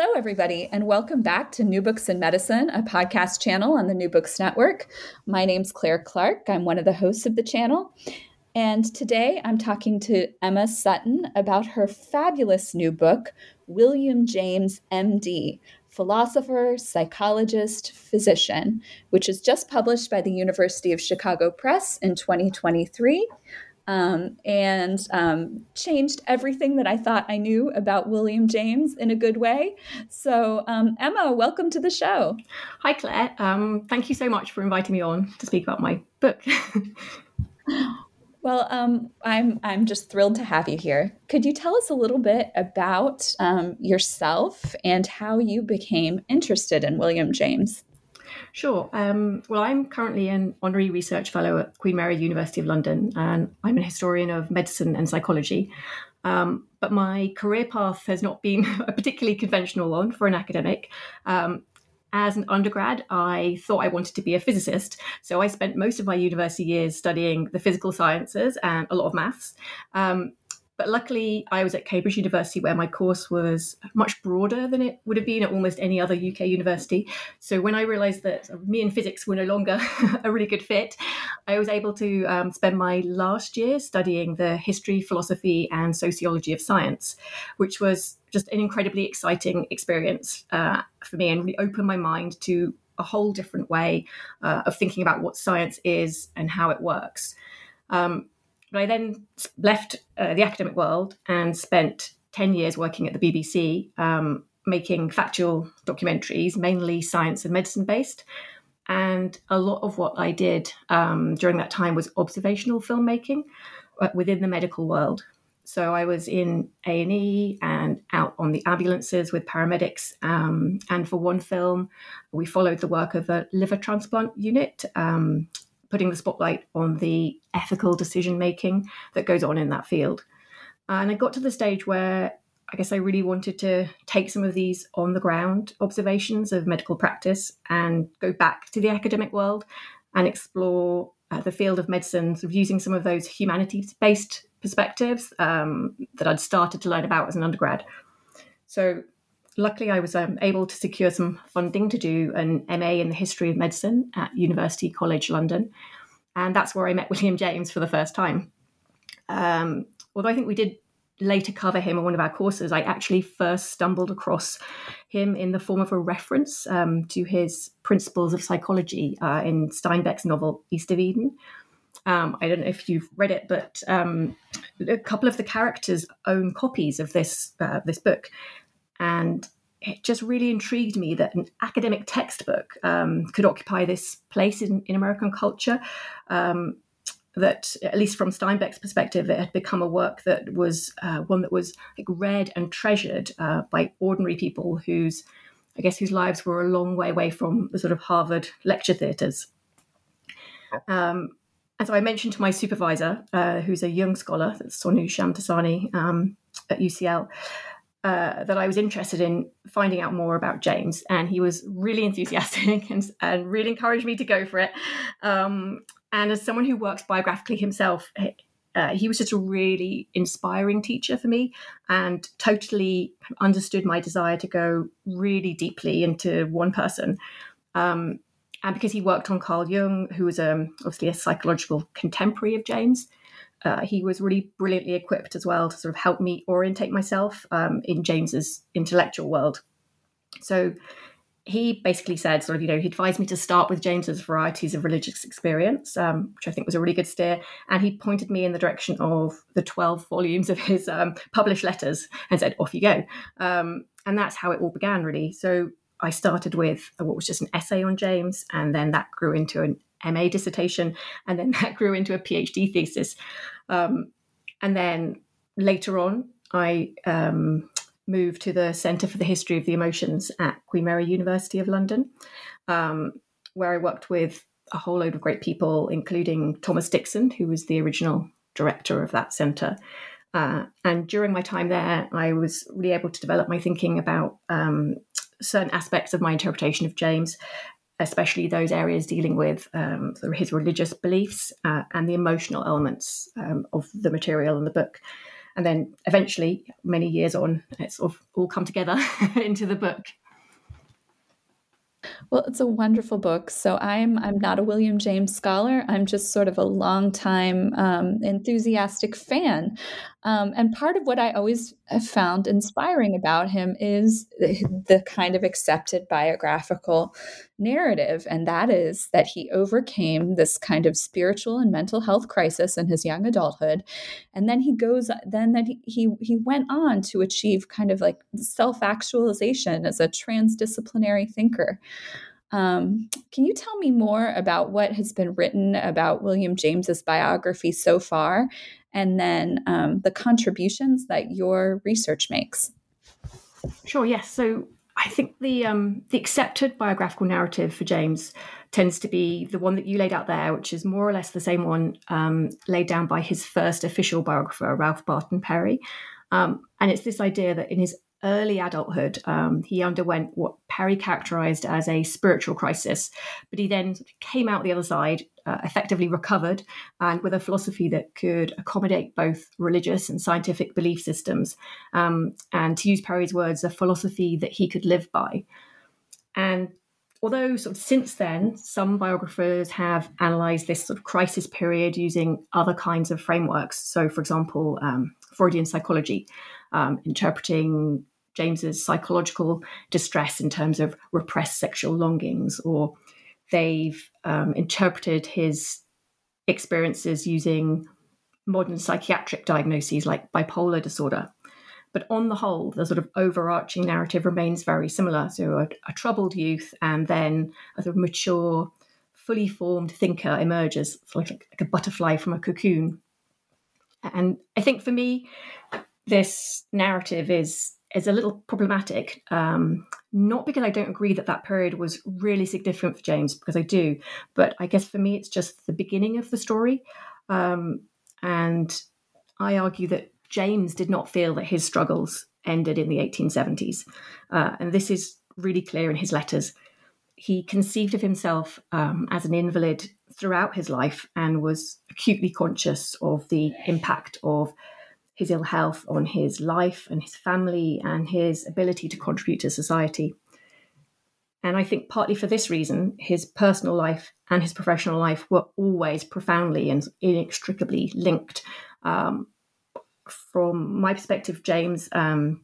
Hello, everybody, and welcome back to New Books in Medicine, a podcast channel on the New Books Network. My name's Claire Clark. I'm one of the hosts of the channel. And today I'm talking to Emma Sutton about her fabulous new book, William James, MD Philosopher, Psychologist, Physician, which is just published by the University of Chicago Press in 2023 um, and um, changed everything that I thought I knew about William James in a good way. So, um, Emma, welcome to the show. Hi, Claire. Um, thank you so much for inviting me on to speak about my book. well, um, I'm I'm just thrilled to have you here. Could you tell us a little bit about um, yourself and how you became interested in William James? Sure. Um, well, I'm currently an honorary research fellow at Queen Mary University of London, and I'm an historian of medicine and psychology. Um, but my career path has not been a particularly conventional one for an academic. Um, as an undergrad, I thought I wanted to be a physicist. So I spent most of my university years studying the physical sciences and a lot of maths. Um, but luckily, I was at Cambridge University where my course was much broader than it would have been at almost any other UK university. So when I realized that me and physics were no longer a really good fit, I was able to um, spend my last year studying the history, philosophy, and sociology of science, which was just an incredibly exciting experience uh, for me and really opened my mind to a whole different way uh, of thinking about what science is and how it works. Um, but I then left uh, the academic world and spent 10 years working at the BBC, um, making factual documentaries, mainly science and medicine based. And a lot of what I did um, during that time was observational filmmaking uh, within the medical world. So I was in A and E and out on the ambulances with paramedics. Um, and for one film, we followed the work of a liver transplant unit um, putting the spotlight on the ethical decision making that goes on in that field. And I got to the stage where I guess I really wanted to take some of these on the ground observations of medical practice and go back to the academic world and explore uh, the field of medicine, sort of using some of those humanities based perspectives um, that I'd started to learn about as an undergrad. So luckily, I was um, able to secure some funding to do an MA in the history of medicine at University College London. And that's where I met William James for the first time. Um, although I think we did later cover him in one of our courses, I actually first stumbled across him in the form of a reference um, to his principles of psychology uh, in Steinbeck's novel East of Eden. Um, I don't know if you've read it, but um, a couple of the characters own copies of this uh, this book, and it just really intrigued me that an academic textbook um, could occupy this place in, in American culture. Um, that, at least from Steinbeck's perspective, it had become a work that was uh, one that was like, read and treasured uh, by ordinary people whose, I guess, whose lives were a long way away from the sort of Harvard lecture theatres. Um, and so I mentioned to my supervisor, uh, who's a Jung scholar, that's Sonu Shamdasani um, at UCL, uh, that I was interested in finding out more about James, and he was really enthusiastic and, and really encouraged me to go for it. Um, and as someone who works biographically himself, uh, he was just a really inspiring teacher for me and totally understood my desire to go really deeply into one person. Um, and because he worked on Carl Jung, who was um, obviously a psychological contemporary of James, uh, he was really brilliantly equipped as well to sort of help me orientate myself um, in James's intellectual world. So he basically said, sort of, you know, he advised me to start with James's varieties of religious experience, um, which I think was a really good steer. And he pointed me in the direction of the 12 volumes of his um, published letters and said, off you go. Um, and that's how it all began, really. So I started with what was just an essay on James, and then that grew into an MA dissertation, and then that grew into a PhD thesis. Um, and then later on, I um, moved to the Centre for the History of the Emotions at Queen Mary University of London, um, where I worked with a whole load of great people, including Thomas Dixon, who was the original director of that centre. Uh, and during my time there, I was really able to develop my thinking about um, certain aspects of my interpretation of James especially those areas dealing with um, his religious beliefs uh, and the emotional elements um, of the material in the book. And then eventually, many years on, it's sort of all come together into the book. Well, it's a wonderful book. So I'm I'm not a William James scholar. I'm just sort of a long time um, enthusiastic fan. Um, and part of what I always found inspiring about him is the, kind of accepted biographical narrative, and that is that he overcame this kind of spiritual and mental health crisis in his young adulthood, and then he goes then that he he, he went on to achieve kind of like self actualization as a transdisciplinary thinker. Um, can you tell me more about what has been written about William James's biography so far, and then um, the contributions that your research makes? Sure. Yes. So I think the um, the accepted biographical narrative for James tends to be the one that you laid out there, which is more or less the same one um, laid down by his first official biographer, Ralph Barton Perry. Um, and it's this idea that in his early adulthood, um, he underwent what Perry characterized as a spiritual crisis, but he then came out the other side, uh, effectively recovered, and with a philosophy that could accommodate both religious and scientific belief systems. Um, and to use Perry's words, a philosophy that he could live by. And although sort of since then some biographers have analyzed this sort of crisis period using other kinds of frameworks so for example um, freudian psychology um, interpreting James's psychological distress in terms of repressed sexual longings, or they've um, interpreted his experiences using modern psychiatric diagnoses like bipolar disorder. But on the whole, the sort of overarching narrative remains very similar. So, a, a troubled youth, and then a sort of mature, fully formed thinker emerges like, like a butterfly from a cocoon. And I think for me, this narrative is is a little problematic. Um, not because I don't agree that that period was really significant for James, because I do, but I guess for me it's just the beginning of the story, um, and I argue that James did not feel that his struggles ended in the 1870s, uh, and this is really clear in his letters. He conceived of himself um, as an invalid throughout his life and was acutely conscious of the impact of his ill health on his life and his family and his ability to contribute to society. And I think partly for this reason, his personal life and his professional life were always profoundly and inextricably linked. Um, from my perspective, James, um,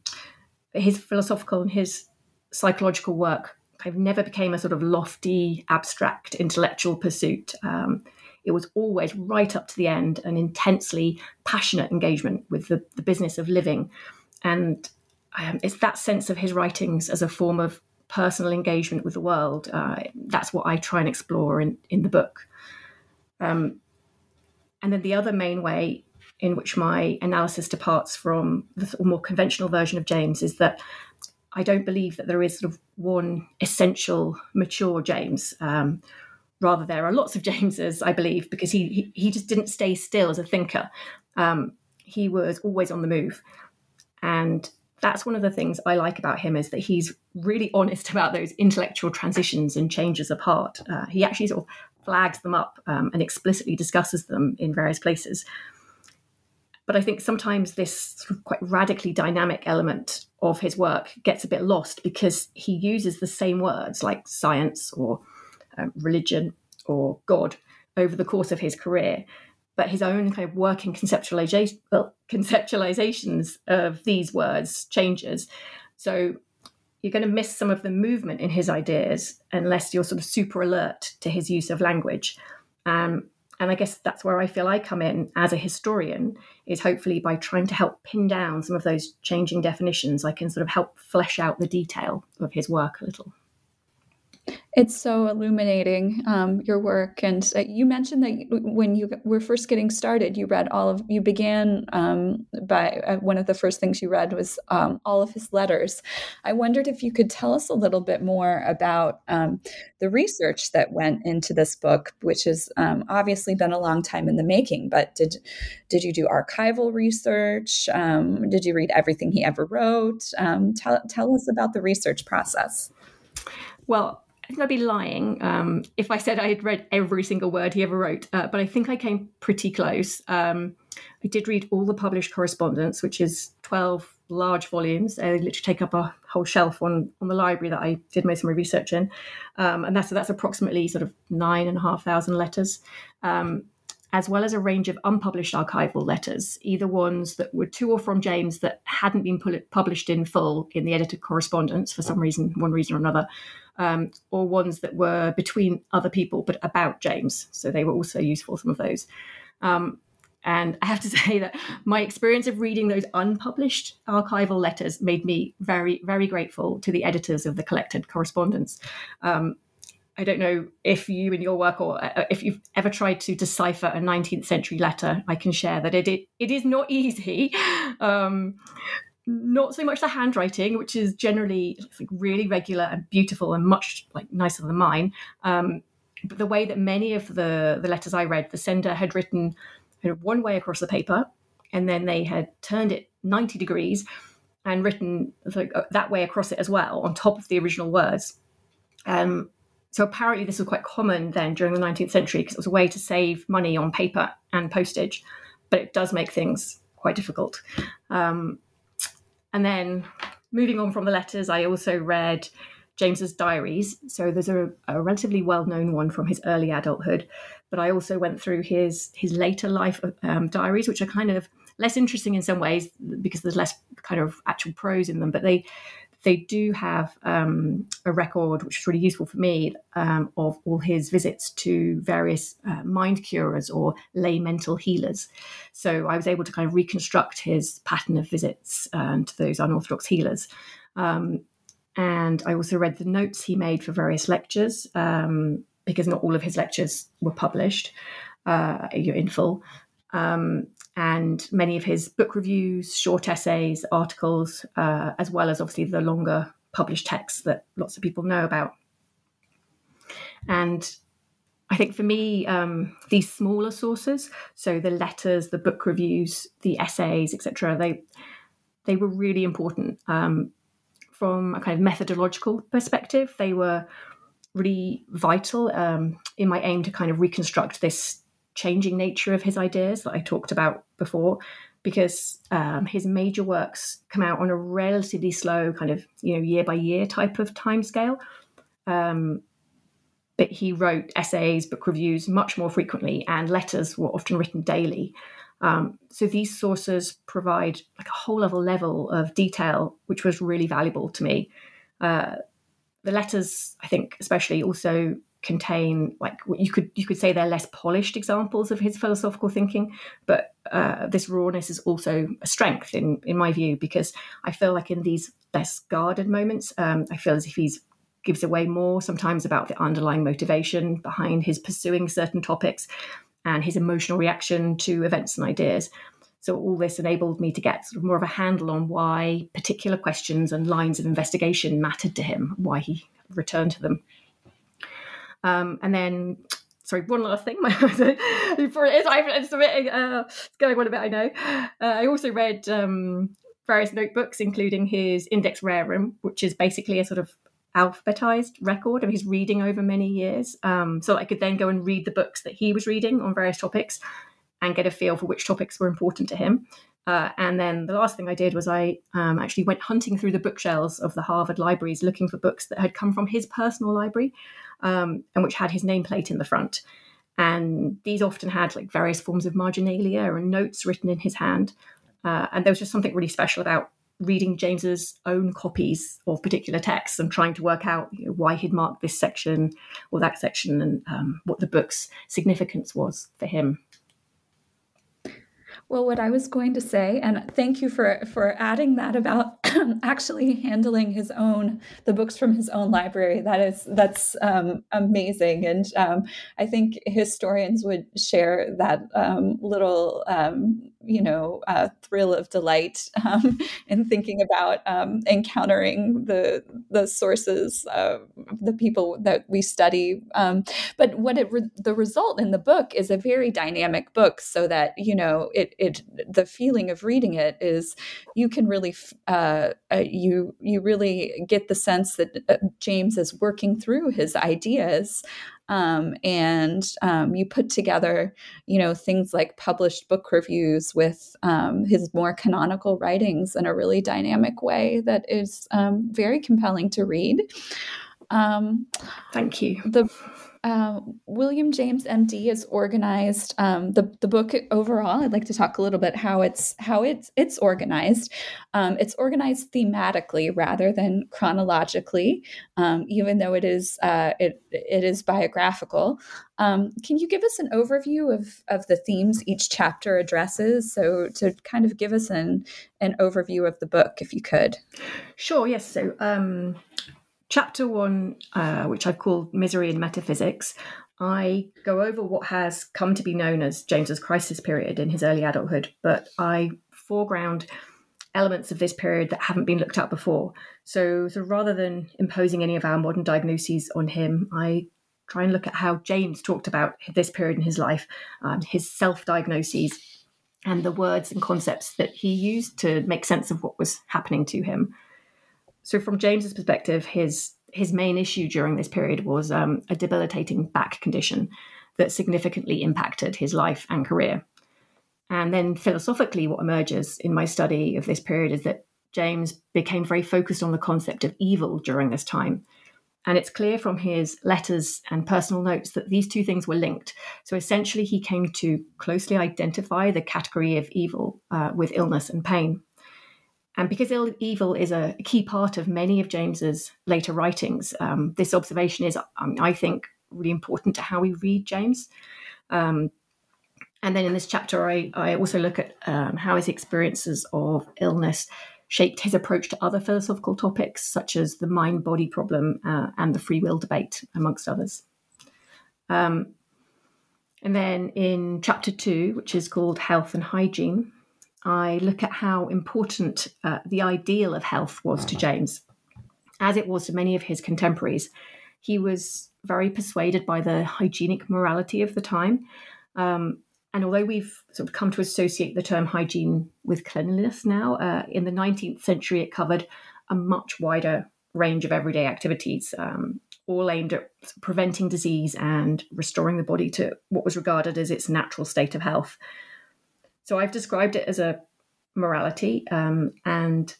his philosophical and his psychological work kind of never became a sort of lofty, abstract intellectual pursuit. Um, it was always right up to the end an intensely passionate engagement with the, the business of living. And um, it's that sense of his writings as a form of personal engagement with the world. Uh, that's what I try and explore in, in the book. Um, and then the other main way in which my analysis departs from the more conventional version of James is that I don't believe that there is sort of one essential mature James. Um, rather there are lots of Jameses, I believe, because he he, just didn't stay still as a thinker. Um, he was always on the move, and that's one of the things I like about him is that he's really honest about those intellectual transitions and changes of heart. Uh, he actually sort of flags them up um, and explicitly discusses them in various places. But I think sometimes this quite radically dynamic element of his work gets a bit lost because he uses the same words like science or um, religion or God over the course of his career. But his own kind of working conceptualizations of these words changes. So you're going to miss some of the movement in his ideas unless you're sort of super alert to his use of language. Um, and I guess that's where I feel I come in as a historian, is hopefully by trying to help pin down some of those changing definitions, I can sort of help flesh out the detail of his work a little. It's so illuminating um, your work, and uh, you mentioned that when you were first getting started, you read all of. You began um, by uh, one of the first things you read was um, all of his letters. I wondered if you could tell us a little bit more about um, the research that went into this book, which has um, obviously been a long time in the making. But did did you do archival research? Um, did you read everything he ever wrote? tell tell us about the research process. Well, I think I'd be lying um, if I said I had read every single word he ever wrote, uh, but I think I came pretty close. Um, I did read all the published correspondence, which is 12 large volumes. They literally take up a whole shelf on, on the library that I did most of my research in. Um, and that's, that's approximately sort of nine and a half thousand letters. Um, as well as a range of unpublished archival letters, either ones that were to or from James that hadn't been published in full in the edited correspondence for some reason, one reason or another, um, or ones that were between other people but about James. So they were also useful, some of those. Um, and I have to say that my experience of reading those unpublished archival letters made me very, very grateful to the editors of the collected correspondence. Um, I don't know if you in your work or uh, if you've ever tried to decipher a 19th century letter. I can share that it it, it is not easy. Um, not so much the handwriting, which is generally like really regular and beautiful and much like nicer than mine. Um, but the way that many of the the letters I read, the sender had written kind of one way across the paper, and then they had turned it 90 degrees and written like, uh, that way across it as well on top of the original words. Um, so apparently this was quite common then during the 19th century because it was a way to save money on paper and postage, but it does make things quite difficult. Um, and then moving on from the letters, I also read James's diaries. So there's a, a relatively well-known one from his early adulthood, but I also went through his his later life um, diaries, which are kind of less interesting in some ways because there's less kind of actual prose in them, but they they do have um, a record, which is really useful for me, um, of all his visits to various uh, mind curers or lay mental healers. So I was able to kind of reconstruct his pattern of visits uh, to those unorthodox healers. Um, and I also read the notes he made for various lectures, um, because not all of his lectures were published uh, in full. Um, and many of his book reviews, short essays, articles, uh, as well as obviously the longer published texts that lots of people know about. And I think for me, um, these smaller sources, so the letters, the book reviews, the essays, etc., they they were really important um, from a kind of methodological perspective. They were really vital um, in my aim to kind of reconstruct this changing nature of his ideas that I talked about before, because um, his major works come out on a relatively slow, kind of you know year by year type of timescale. Um, but he wrote essays, book reviews much more frequently, and letters were often written daily. Um, so these sources provide like a whole other level of detail, which was really valuable to me. Uh, the letters, I think, especially also contain like you could you could say they're less polished examples of his philosophical thinking but uh, this rawness is also a strength in in my view because i feel like in these less guarded moments um, i feel as if he's gives away more sometimes about the underlying motivation behind his pursuing certain topics and his emotional reaction to events and ideas. So all this enabled me to get sort of more of a handle on why particular questions and lines of investigation mattered to him why he returned to them Um, and then, sorry, one last thing. Before it is, it's, a bit, uh, it's going on a bit, I know. Uh, I also read um, various notebooks, including his Index Rerum, which is basically a sort of alphabetized record of his reading over many years. Um, so I could then go and read the books that he was reading on various topics and get a feel for which topics were important to him. Uh, and then the last thing I did was I um, actually went hunting through the bookshelves of the Harvard libraries looking for books that had come from his personal library um, and which had his nameplate in the front. And these often had like various forms of marginalia and notes written in his hand. Uh, and there was just something really special about reading James's own copies of particular texts and trying to work out you know, why he'd marked this section or that section and um, what the book's significance was for him. Well, what I was going to say, and thank you for for adding that about actually handling his own the books from his own library. That is that's um, amazing, and um, I think historians would share that um, little um, you know uh, thrill of delight um, in thinking about um, encountering the the sources of the people that we study. but what it re- the result in the book is a very dynamic book, so that you know it it the feeling of reading it is you can really uh, uh, you you really get the sense that uh, James is working through his ideas um, and um, you put together you know things like published book reviews with um, his more canonical writings in a really dynamic way that is um, very compelling to read. Um, thank you. the uh, William James MD is organized. Um, the the book overall, I'd like to talk a little bit how it's how it's it's organized. Um, it's organized thematically rather than chronologically, um, even though it is uh, it it is biographical. Um, can you give us an overview of of the themes each chapter addresses? So to kind of give us an an overview of the book, if you could. Sure. Yes. So um, chapter one, uh, which I've called Misery and Metaphysics, I go over what has come to be known as James's crisis period in his early adulthood, but I foreground elements of this period that haven't been looked at before. So, so rather than imposing any of our modern diagnoses on him, I try and look at how James talked about this period in his life, um, his self diagnoses, and the words and concepts that he used to make sense of what was happening to him. So, from James's perspective, his his main issue during this period was um, a debilitating back condition that significantly impacted his life and career. And then, philosophically, what emerges in my study of this period is that James became very focused on the concept of evil during this time. And it's clear from his letters and personal notes that these two things were linked. So essentially, he came to closely identify the category of evil uh, with illness and pain. And because evil is a key part of many of James's later writings, um, this observation is, I, I think, really important to how we read James. Um, and then in this chapter, I, I also look at um, how his experiences of illness shaped his approach to other philosophical topics, such as the mind body problem uh, and the free will debate, amongst others. Um, and then in chapter two, which is called Health and Hygiene, I look at how important uh, the ideal of health was to James, as it was to many of his contemporaries. He was very persuaded by the hygienic morality of the time. Um, and although we've sort of come to associate the term hygiene with cleanliness now, uh, in the 19th century it covered a much wider range of everyday activities, um, all aimed at preventing disease and restoring the body to what was regarded as its natural state of health. So I've described it as a morality, um, and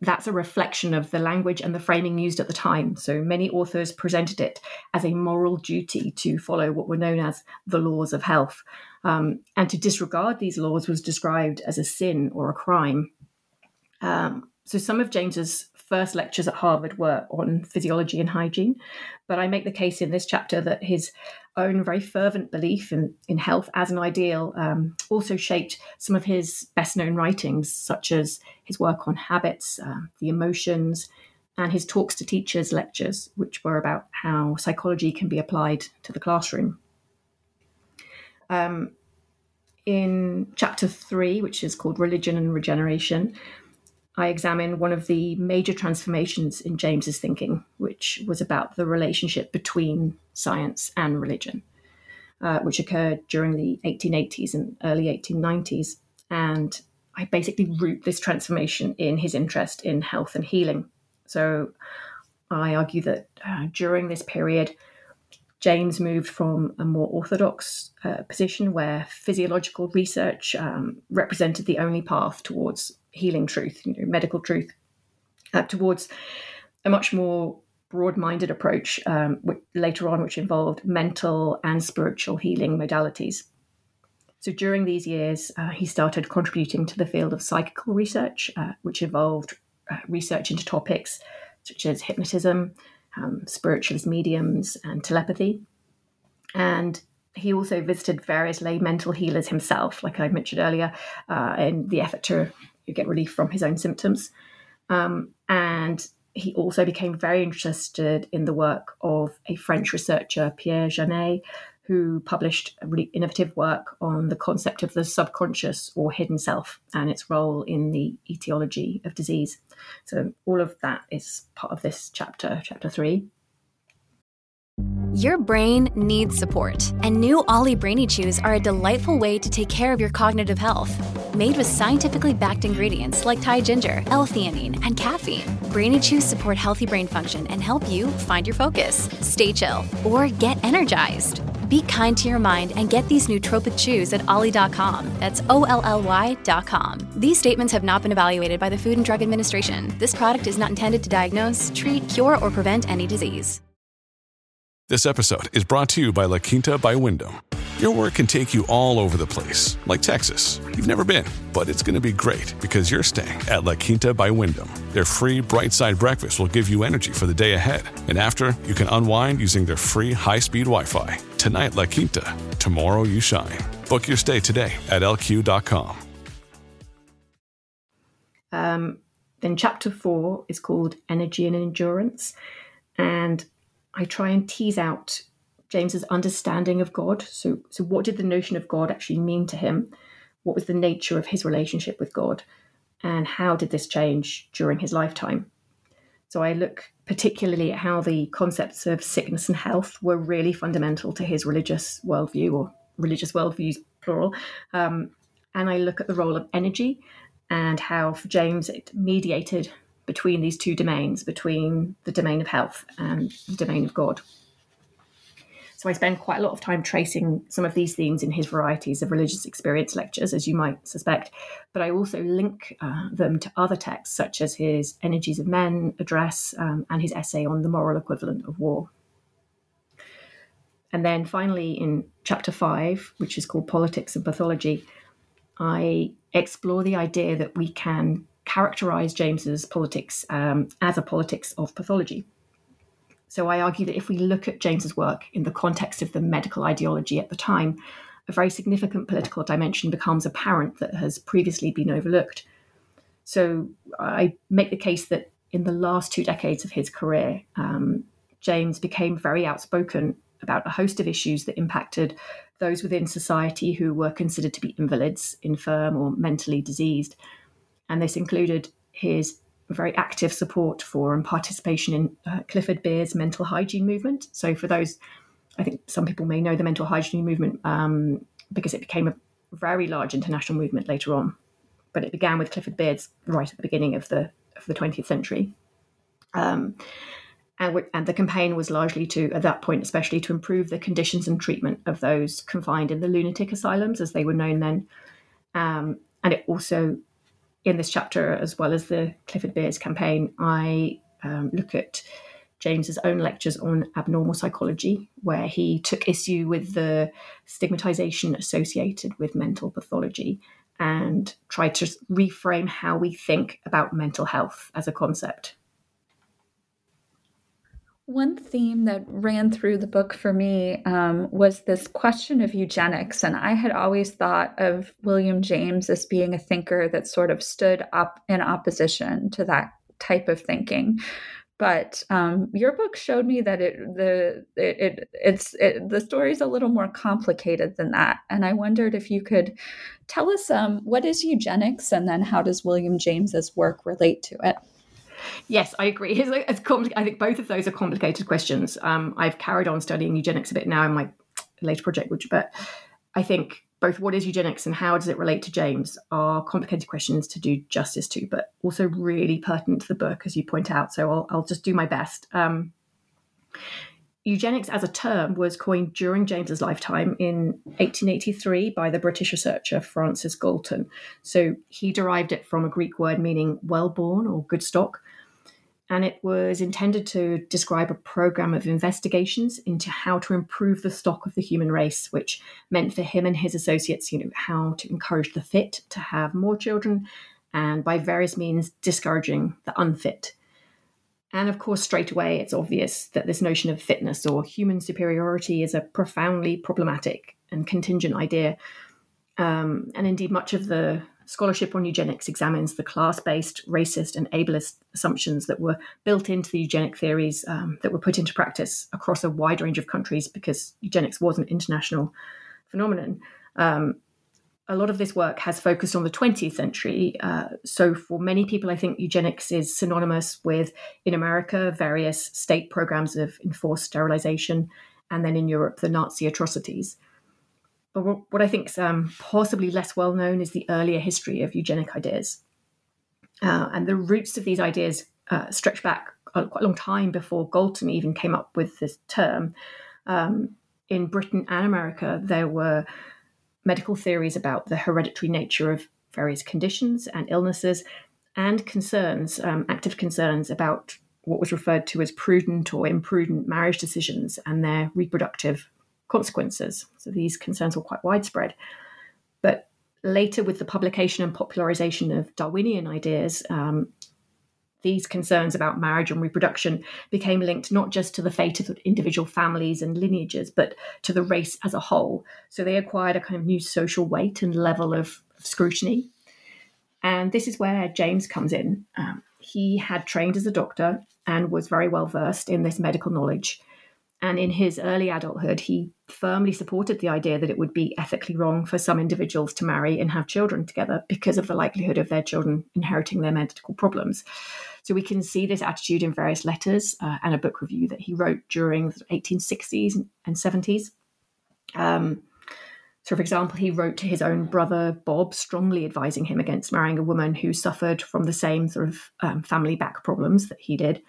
that's a reflection of the language and the framing used at the time. So many authors presented it as a moral duty to follow what were known as the laws of health. Um, and to disregard these laws was described as a sin or a crime. Um, so some of James's first lectures at Harvard were on physiology and hygiene, but I make the case in this chapter that his own very fervent belief in, in health as an ideal um, also shaped some of his best known writings, such as his work on habits, uh, the emotions, and his talks to teachers lectures, which were about how psychology can be applied to the classroom. Um, in chapter three, which is called Religion and Regeneration, I examine one of the major transformations in James's thinking, which was about the relationship between science and religion, uh, which occurred during the 1880s and early 1890s. And I basically root this transformation in his interest in health and healing. So I argue that uh, during this period, James moved from a more orthodox uh, position where physiological research um, represented the only path towards healing truth, you know, medical truth, uh, towards a much more broad-minded approach um, later on, which involved mental and spiritual healing modalities. So during these years, uh, he started contributing to the field of psychical research, uh, which involved uh, research into topics such as hypnotism, um, spiritualist mediums, and telepathy. And he also visited various lay mental healers himself, like I mentioned earlier, uh, in the effort to get relief from his own symptoms. Um, and he also became very interested in the work of a French researcher, Pierre Janet, who published a really innovative work on the concept of the subconscious or hidden self and its role in the etiology of disease. So, all of that is part of this chapter, chapter three. Your brain needs support, and new OLLY Brainy Chews are a delightful way to take care of your cognitive health. Made with scientifically backed ingredients like Thai ginger, L-theanine, and caffeine, Brainy Chews support healthy brain function and help you find your focus, stay chill, or get energized. Be kind to your mind and get these nootropic chews at olly.com. That's O L L Y.com. These statements have not been evaluated by the Food and Drug Administration. This product is not intended to diagnose, treat, cure, or prevent any disease. This episode is brought to you by La Quinta by Wyndham. Your work can take you all over the place, like Texas. You've never been, but it's going to be great because you're staying at La Quinta by Wyndham. Their free bright side breakfast will give you energy for the day ahead. And after, you can unwind using their free high speed Wi Fi. Tonight, La Quinta. Tomorrow, you shine. Book your stay today at lq.com. Um, then, chapter four is called Energy and Endurance. And I try and tease out James's understanding of God. So, so what did the notion of God actually mean to him? What was the nature of his relationship with God? And how did this change during his lifetime? So I look particularly at how the concepts of sickness and health were really fundamental to his religious worldview, or religious worldviews, plural. Um, and I look at the role of energy and how, for James, it mediated between these two domains, between the domain of health and the domain of God. So I spend quite a lot of time tracing some of these themes in his varieties of religious experience lectures, as you might suspect. But I also link uh, them to other texts, such as his Energies of Men address um, and his essay on the moral equivalent of war. And then finally, in chapter five, which is called Politics and Pathology, I explore the idea that we can characterize James's politics um, as a politics of pathology. So I argue that if we look at James's work in the context of the medical ideology at the time, a very significant political dimension becomes apparent that has previously been overlooked. So I make the case that in the last two decades of his career, um, James became very outspoken about a host of issues that impacted those within society who were considered to be invalids, infirm, or mentally diseased and this included his very active support for and participation in uh, Clifford Beers' mental hygiene movement. So, for those, I think some people may know the mental hygiene movement um, because it became a very large international movement later on. But it began with Clifford Beers right at the beginning of the of the 20th century. Um, and, and the campaign was largely to, at that point, especially to improve the conditions and treatment of those confined in the lunatic asylums, as they were known then. Um, and it also in this chapter, as well as the Clifford Beers campaign, I um, look at James's own lectures on abnormal psychology, where he took issue with the stigmatization associated with mental pathology and tried to reframe how we think about mental health as a concept. One theme that ran through the book for me um, was this question of eugenics. And I had always thought of William James as being a thinker that sort of stood up in opposition to that type of thinking. but um, your book showed me that it the it, it it's it, the story is a little more complicated than that and i wondered if you could tell us um, what is eugenics and then how does william james's work relate to it Yes, I agree. It's, it's compli- I think both of those are complicated questions. Um, I've carried on studying eugenics a bit now in my later project, which, but I think both what is eugenics and how does it relate to James are complicated questions to do justice to, but also really pertinent to the book, as you point out. So I'll, I'll just do my best. Um, eugenics as a term was coined during James's lifetime in 1883 by the British researcher Francis Galton. So he derived it from a Greek word meaning well born or good stock and it was intended to describe a program of investigations into how to improve the stock of the human race, which meant for him and his associates, you know, how to encourage the fit to have more children, and by various means discouraging the unfit. And of course, straight away, it's obvious that this notion of fitness or human superiority is a profoundly problematic and contingent idea. Um, and indeed, much of the scholarship on eugenics examines the class based, racist, and ableist assumptions that were built into the eugenic theories um, that were put into practice across a wide range of countries because eugenics was an international phenomenon. Um, a lot of this work has focused on the 20th century. Uh, so, for many people, I think eugenics is synonymous with, in America, various state programs of enforced sterilization, and then in Europe, the Nazi atrocities. But what I think is um, possibly less well known is the earlier history of eugenic ideas. Uh, and the roots of these ideas uh, stretch back a, quite a long time before Galton even came up with this term. Um, in Britain and America, there were medical theories about the hereditary nature of various conditions and illnesses, and concerns, um, active concerns about what was referred to as prudent or imprudent marriage decisions and their reproductive consequences. So these concerns were quite widespread. But later, with the publication and popularization of Darwinian ideas, um, these concerns about marriage and reproduction became linked not just to the fate of individual families and lineages, but to the race as a whole. So they acquired a kind of new social weight and level of, scrutiny. And this is where James comes in. Um, he had trained as a doctor and was very well versed in this medical knowledge. And in his early adulthood, he firmly supported the idea that it would be ethically wrong for some individuals to marry and have children together because of the likelihood of their children inheriting their medical problems. So we can see this attitude in various letters uh, and a book review that he wrote during the 1860s and 70s. Um, so, for example, he wrote to his own brother Bob, strongly advising him against marrying a woman who suffered from the same sort of um, family back problems that he did.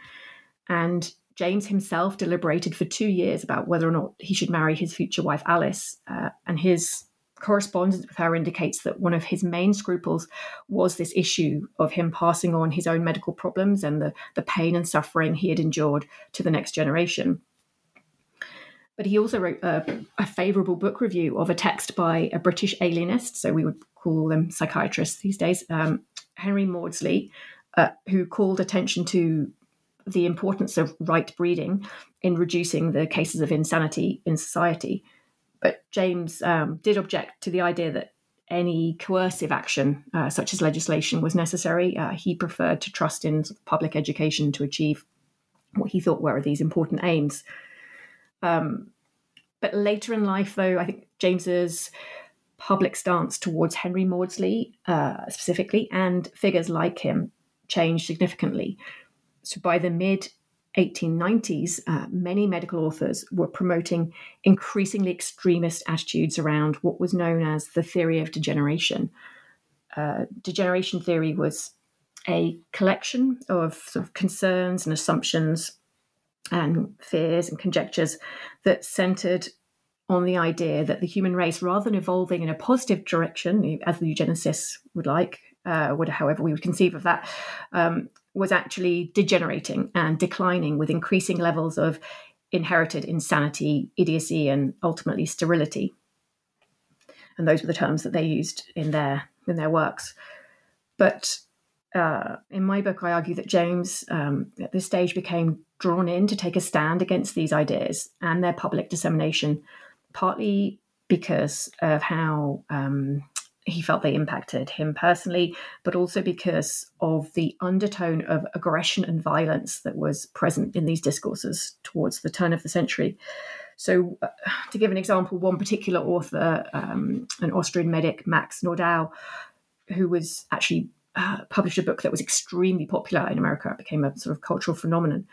And James himself deliberated for two years about whether or not he should marry his future wife Alice, uh, and his correspondence with her indicates that one of his main scruples was this issue of him passing on his own medical problems and the, the pain and suffering he had endured to the next generation. But he also wrote a, a favourable book review of a text by a British alienist, so we would call them psychiatrists these days, um, Henry Maudsley, uh, who called attention to the importance of right breeding in reducing the cases of insanity in society. But James um, did object to the idea that any coercive action, uh, such as legislation, was necessary. Uh, he preferred to trust in public education to achieve what he thought were these important aims. Um, but later in life, though, I think James's public stance towards Henry Maudsley uh, specifically and figures like him changed significantly. So by the mid 1890s, uh, many medical authors were promoting increasingly extremist attitudes around what was known as the theory of degeneration. Uh, degeneration theory was a collection of sort of concerns and assumptions and fears and conjectures that centered on the idea that the human race, rather than evolving in a positive direction, as the eugenicists would like, uh, would however we would conceive of that, um, was actually degenerating and declining with increasing levels of inherited insanity, idiocy, and ultimately sterility. And those were the terms that they used in their in their works. But uh, in my book, I argue that James um, at this stage became drawn in to take a stand against these ideas and their public dissemination, partly because of how um, he felt they impacted him personally, but also because of the undertone of aggression and violence that was present in these discourses towards the turn of the century. So, uh, to give an example, one particular author, um, an Austrian medic, Max Nordau, who was actually uh, published a book that was extremely popular in America, it became a sort of cultural phenomenon.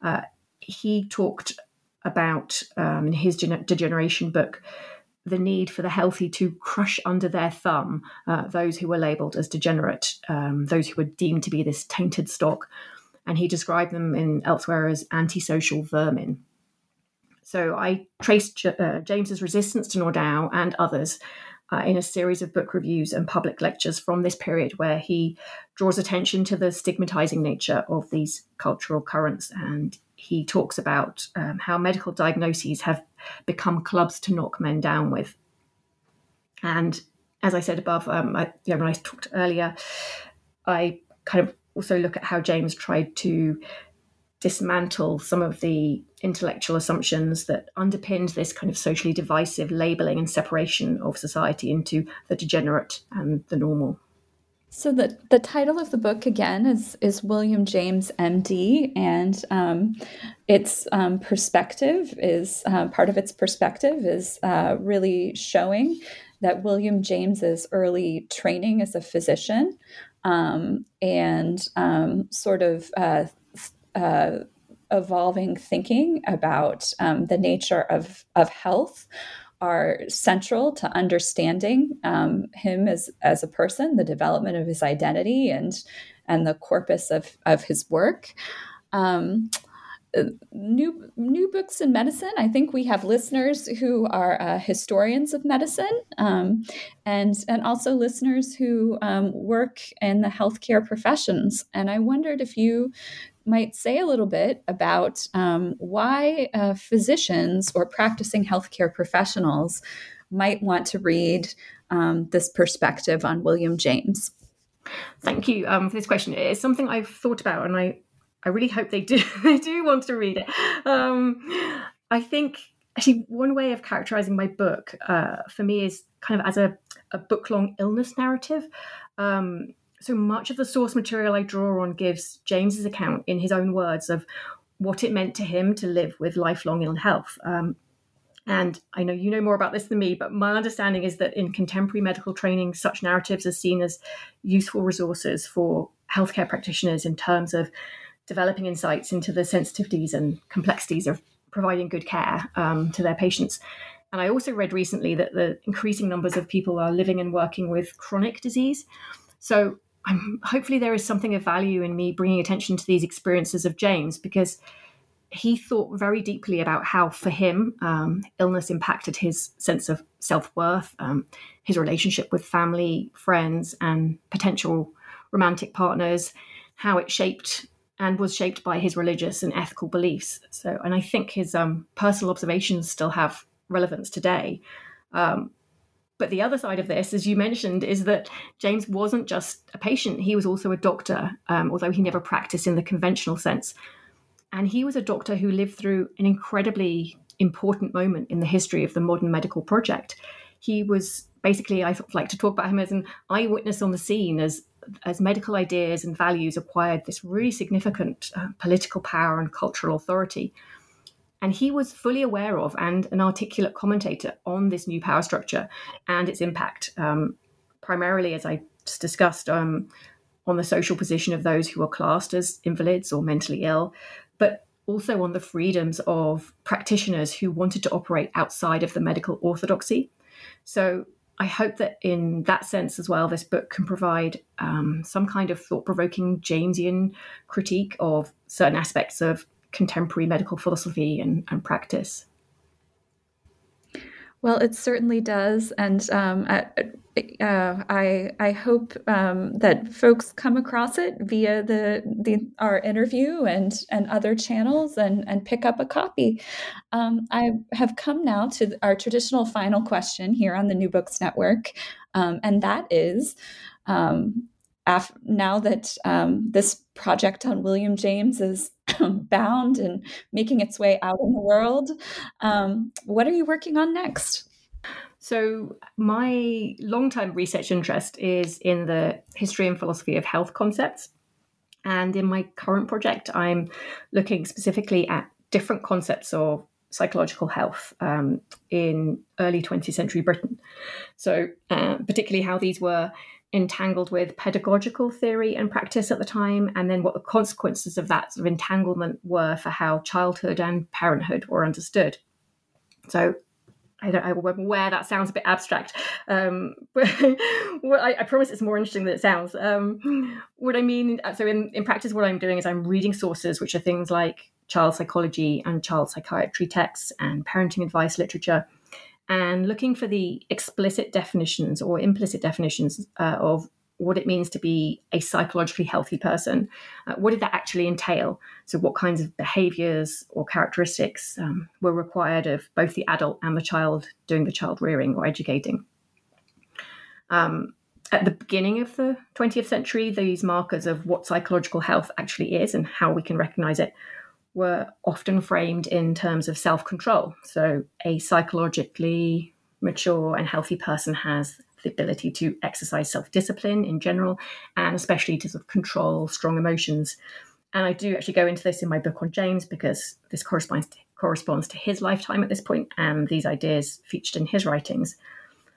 Uh, he talked about um, in his degeneration book the need for the healthy to crush under their thumb uh, those who were labeled as degenerate, um, those who were deemed to be this tainted stock. And he described them in elsewhere as antisocial vermin. So I traced J- uh, James's resistance to Nordau and others uh, in a series of book reviews and public lectures from this period, where he draws attention to the stigmatizing nature of these cultural currents and he talks about um, how medical diagnoses have become clubs to knock men down with. And as I said above, um, I, yeah, when I talked earlier, I kind of also look at how James tried to dismantle some of the intellectual assumptions that underpinned this kind of socially divisive labeling and separation of society into the degenerate and the normal. So the the title of the book again is is William James M.D. and um, its um, perspective is uh, part of its perspective is uh, really showing that William James's early training as a physician um, and um, sort of uh, uh, evolving thinking about um, the nature of of health are central to understanding um, him as as a person, the development of his identity, and and the corpus of of his work. Um, new new books in medicine. I think we have listeners who are uh, historians of medicine, um, and and also listeners who um, work in the healthcare professions. And I wondered if you might say a little bit about um, why uh, physicians or practicing healthcare professionals might want to read um, this perspective on William James. Thank you um, for this question. It's something I've thought about, and I, I really hope they do they do want to read it. Um, I think actually one way of characterizing my book uh, for me is kind of as a, a book long illness narrative. Um, so much of the source material I draw on gives James's account in his own words of what it meant to him to live with lifelong ill health. Um, and I know you know more about this than me, but my understanding is that in contemporary medical training, such narratives are seen as useful resources for healthcare practitioners in terms of developing insights into the sensitivities and complexities of providing good care um, to their patients. And I also read recently that the increasing numbers of people are living and working with chronic disease. So I'm, hopefully there is something of value in me bringing attention to these experiences of James because he thought very deeply about how, for him, um, illness impacted his sense of self worth, um, his relationship with family, friends, and potential romantic partners, how it shaped and was shaped by his religious and ethical beliefs. So, and I think his um, personal observations still have relevance today. Um, but the other side of this, as you mentioned, is that James wasn't just a patient, he was also a doctor, um, although he never practiced in the conventional sense. And he was a doctor who lived through an incredibly important moment in the history of the modern medical project. He was basically, I like to talk about him as an eyewitness on the scene as as medical ideas and values acquired this really significant uh, political power and cultural authority. And he was fully aware of and an articulate commentator on this new power structure and its impact, um, primarily, as I just discussed, um, on the social position of those who are classed as invalids or mentally ill, but also on the freedoms of practitioners who wanted to operate outside of the medical orthodoxy. So I hope that in that sense as well, this book can provide um, some kind of thought provoking Jamesian critique of certain aspects of contemporary medical philosophy and, and practice. Well, it certainly does, and um, I, uh, I, I hope um, that folks come across it via the the our interview and and other channels and and pick up a copy. Um, I have come now to our traditional final question here on the New Books Network, um, and that is. Af- now that um, this project on William James is bound and making its way out in the world. Um, what are you working on next? So, my long term research interest is in the history and philosophy of health concepts. And in my current project, I'm looking specifically at different concepts of psychological health um, in early 20th century Britain. So, uh, particularly how these were entangled with pedagogical theory and practice at the time, and then what the consequences of that sort of entanglement were for how childhood and parenthood were understood. So, I don't know where that sounds a bit abstract, um, but I, I, promise it's more interesting than it sounds. Um, what I mean, so in, in practice, what I'm doing is I'm reading sources, which are things like child psychology and child psychiatry texts and parenting advice literature, and looking for the explicit definitions or implicit definitions uh, of what it means to be a psychologically healthy person. Uh, what did that actually entail? So, what kinds of behaviors or characteristics um, were required of both the adult and the child doing the child rearing or educating? Um, at the beginning of the 20th century, these markers of what psychological health actually is and how we can recognize it were often framed in terms of self control. So, a psychologically mature and healthy person has the ability to exercise self discipline in general, and especially to sort of control strong emotions. And I do actually go into this in my book on James because this corresponds to, corresponds to his lifetime at this point, and these ideas featured in his writings.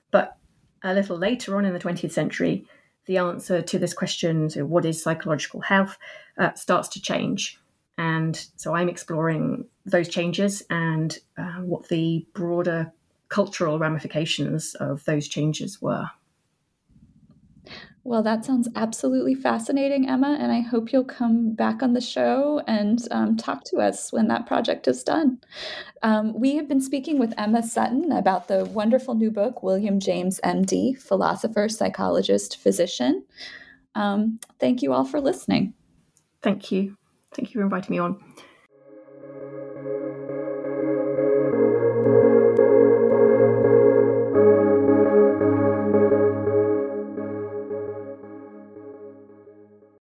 But a little later on in the 20th century, the answer to this question, so what is psychological health, uh, starts to change. And so I'm exploring those changes and uh, what the broader cultural ramifications of those changes were. Well, that sounds absolutely fascinating, Emma, and I hope you'll come back on the show and um, talk to us when that project is done. Um, we have been speaking with Emma Sutton about the wonderful new book, William James, MD, Philosopher, Psychologist, Physician. Um, thank you all for listening. Thank you. Thank you for inviting me on.